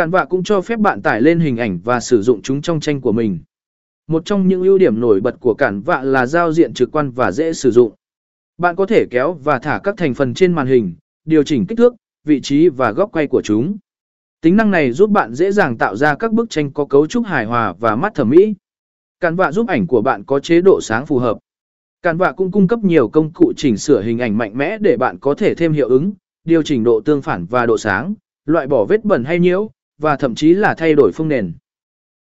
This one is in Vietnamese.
Cản vạ cũng cho phép bạn tải lên hình ảnh và sử dụng chúng trong tranh của mình. Một trong những ưu điểm nổi bật của cản vạ là giao diện trực quan và dễ sử dụng. Bạn có thể kéo và thả các thành phần trên màn hình, điều chỉnh kích thước, vị trí và góc quay của chúng. Tính năng này giúp bạn dễ dàng tạo ra các bức tranh có cấu trúc hài hòa và mắt thẩm mỹ. Cản vạ giúp ảnh của bạn có chế độ sáng phù hợp. Cản vạ cũng cung cấp nhiều công cụ chỉnh sửa hình ảnh mạnh mẽ để bạn có thể thêm hiệu ứng, điều chỉnh độ tương phản và độ sáng, loại bỏ vết bẩn hay nhiễu, và thậm chí là thay đổi phương nền.